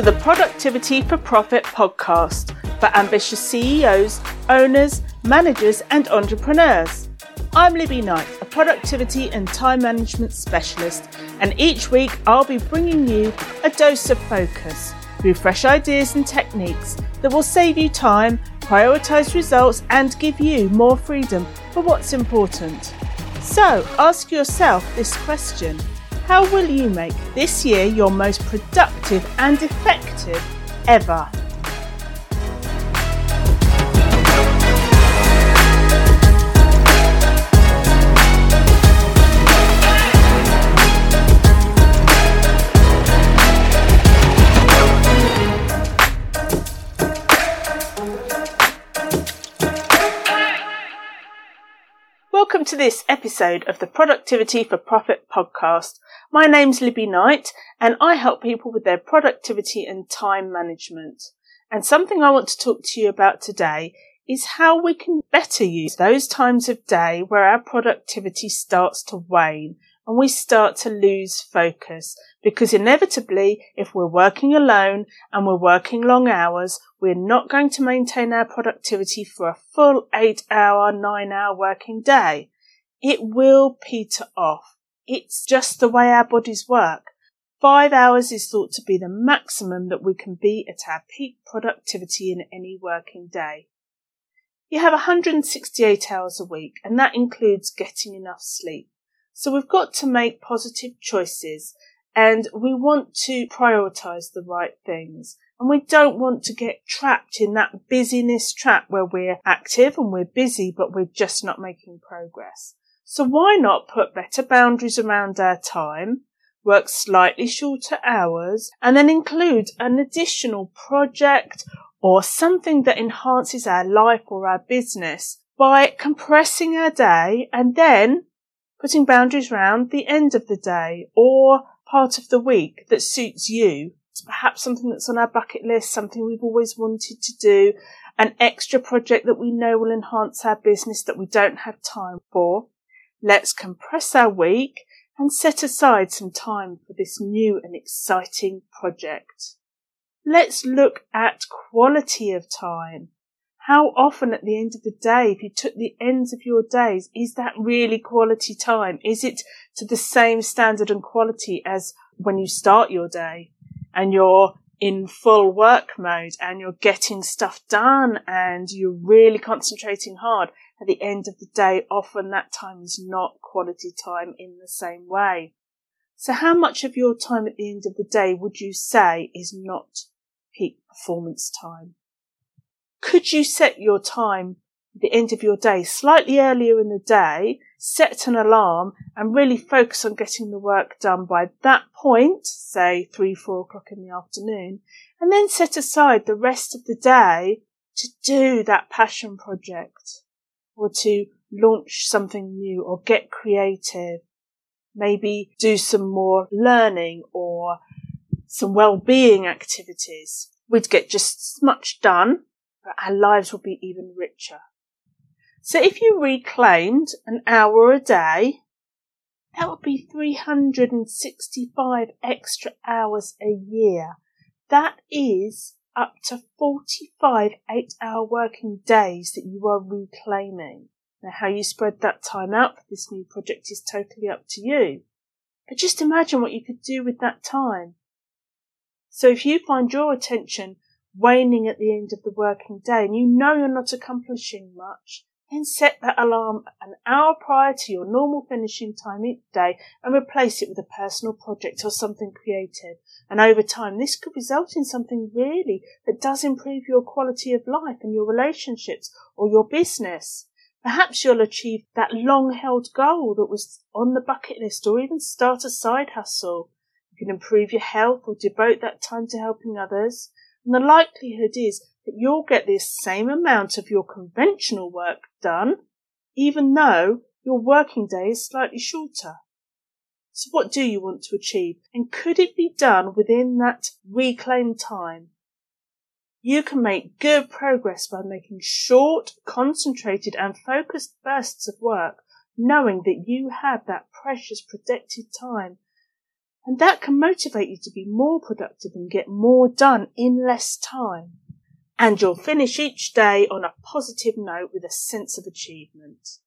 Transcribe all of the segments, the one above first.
to the Productivity for Profit podcast for ambitious CEOs, owners, managers, and entrepreneurs. I'm Libby Knight, a productivity and time management specialist, and each week I'll be bringing you a dose of focus through fresh ideas and techniques that will save you time, prioritize results, and give you more freedom for what's important. So ask yourself this question How will you make this year your most productive and effective ever? Welcome to this episode of the Productivity for Profit podcast. My name's Libby Knight and I help people with their productivity and time management. And something I want to talk to you about today is how we can better use those times of day where our productivity starts to wane and we start to lose focus because inevitably, if we're working alone and we're working long hours, we're not going to maintain our productivity for a full eight hour, nine hour working day. It will peter off. It's just the way our bodies work. Five hours is thought to be the maximum that we can be at our peak productivity in any working day. You have 168 hours a week and that includes getting enough sleep. So we've got to make positive choices and we want to prioritize the right things. And we don't want to get trapped in that busyness trap where we're active and we're busy, but we're just not making progress. So why not put better boundaries around our time, work slightly shorter hours, and then include an additional project or something that enhances our life or our business by compressing our day and then putting boundaries around the end of the day or part of the week that suits you. It's perhaps something that's on our bucket list, something we've always wanted to do, an extra project that we know will enhance our business that we don't have time for. Let's compress our week and set aside some time for this new and exciting project. Let's look at quality of time. How often at the end of the day, if you took the ends of your days, is that really quality time? Is it to the same standard and quality as when you start your day and you're in full work mode and you're getting stuff done and you're really concentrating hard? At the end of the day, often that time is not quality time in the same way. So how much of your time at the end of the day would you say is not peak performance time? Could you set your time at the end of your day slightly earlier in the day, set an alarm and really focus on getting the work done by that point, say three, four o'clock in the afternoon, and then set aside the rest of the day to do that passion project or to launch something new or get creative. Maybe do some more learning or some well-being activities. We'd get just as much done but our lives would be even richer. So if you reclaimed an hour a day, that would be 365 extra hours a year. That is up to 45 eight hour working days that you are reclaiming. Now, how you spread that time out for this new project is totally up to you. But just imagine what you could do with that time. So if you find your attention waning at the end of the working day and you know you're not accomplishing much, then set that alarm an hour prior to your normal finishing time each day and replace it with a personal project or something creative. And over time, this could result in something really that does improve your quality of life and your relationships or your business. Perhaps you'll achieve that long held goal that was on the bucket list or even start a side hustle. You can improve your health or devote that time to helping others. And the likelihood is that you'll get the same amount of your conventional work done, even though your working day is slightly shorter. So what do you want to achieve? And could it be done within that reclaimed time? You can make good progress by making short, concentrated and focused bursts of work, knowing that you have that precious protected time And that can motivate you to be more productive and get more done in less time. And you'll finish each day on a positive note with a sense of achievement.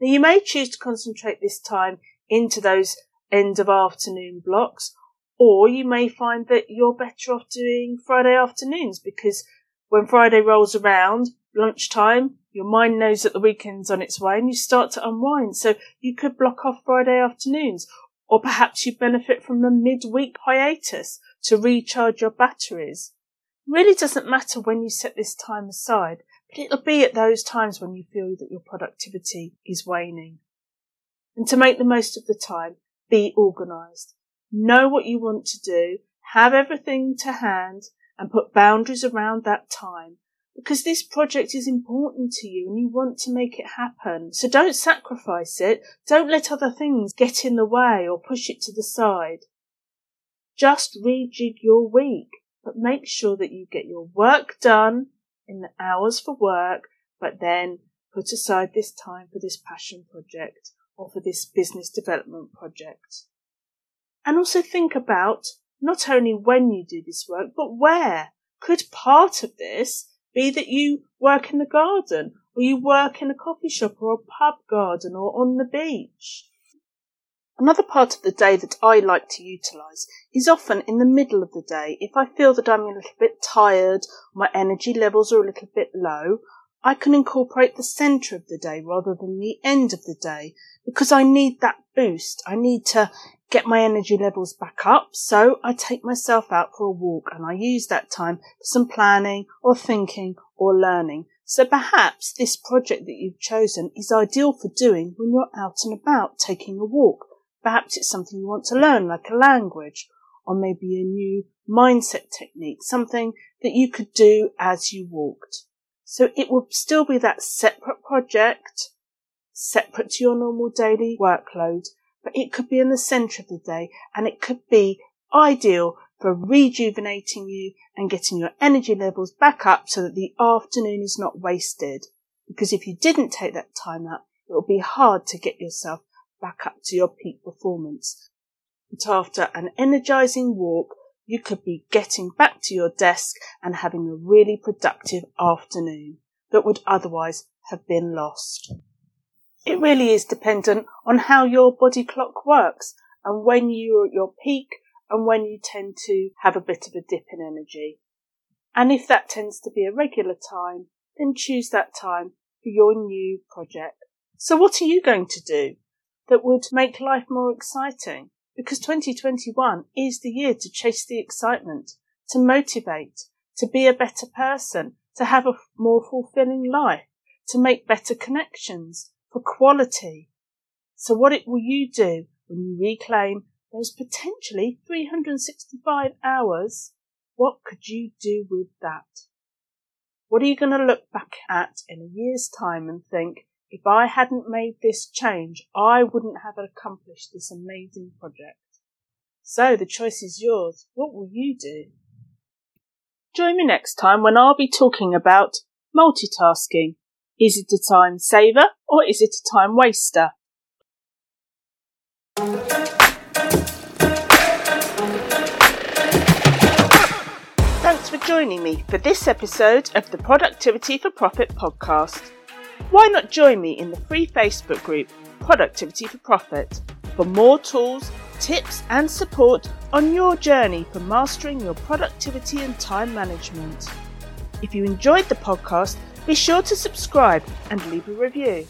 Now you may choose to concentrate this time into those end of afternoon blocks, or you may find that you're better off doing Friday afternoons because when Friday rolls around, lunchtime, your mind knows that the weekend's on its way and you start to unwind. So you could block off Friday afternoons, or perhaps you benefit from a midweek hiatus to recharge your batteries. Really doesn't matter when you set this time aside, but it'll be at those times when you feel that your productivity is waning. And to make the most of the time, be organised. Know what you want to do, have everything to hand, and put boundaries around that time because this project is important to you and you want to make it happen. So don't sacrifice it. Don't let other things get in the way or push it to the side. Just rejig your week, but make sure that you get your work done in the hours for work, but then put aside this time for this passion project or for this business development project. And also think about not only when you do this work, but where. Could part of this be that you work in the garden, or you work in a coffee shop or a pub garden or on the beach. Another part of the day that I like to utilise is often in the middle of the day. If I feel that I'm a little bit tired, my energy levels are a little bit low, I can incorporate the centre of the day rather than the end of the day because I need that boost. I need to get my energy levels back up. So I take myself out for a walk and I use that time for some planning or thinking or learning. So perhaps this project that you've chosen is ideal for doing when you're out and about taking a walk. Perhaps it's something you want to learn, like a language, or maybe a new mindset technique, something that you could do as you walked. So it will still be that separate project, separate to your normal daily workload, but it could be in the centre of the day and it could be ideal for rejuvenating you and getting your energy levels back up so that the afternoon is not wasted. Because if you didn't take that time out, it will be hard to get yourself back up to your peak performance. But after an energizing walk, you could be getting back to your desk and having a really productive afternoon that would otherwise have been lost. It really is dependent on how your body clock works and when you're at your peak and when you tend to have a bit of a dip in energy. And if that tends to be a regular time, then choose that time for your new project. So what are you going to do that would make life more exciting? Because 2021 is the year to chase the excitement, to motivate, to be a better person, to have a more fulfilling life, to make better connections, for quality. So what it, will you do when you reclaim those potentially 365 hours? What could you do with that? What are you going to look back at in a year's time and think, if I hadn't made this change, I wouldn't have accomplished this amazing project. So the choice is yours. What will you do? Join me next time when I'll be talking about multitasking is it a time saver or is it a time waster? Thanks for joining me for this episode of the Productivity for Profit podcast. Why not join me in the free Facebook group Productivity for Profit for more tools, tips, and support on your journey for mastering your productivity and time management? If you enjoyed the podcast, be sure to subscribe and leave a review.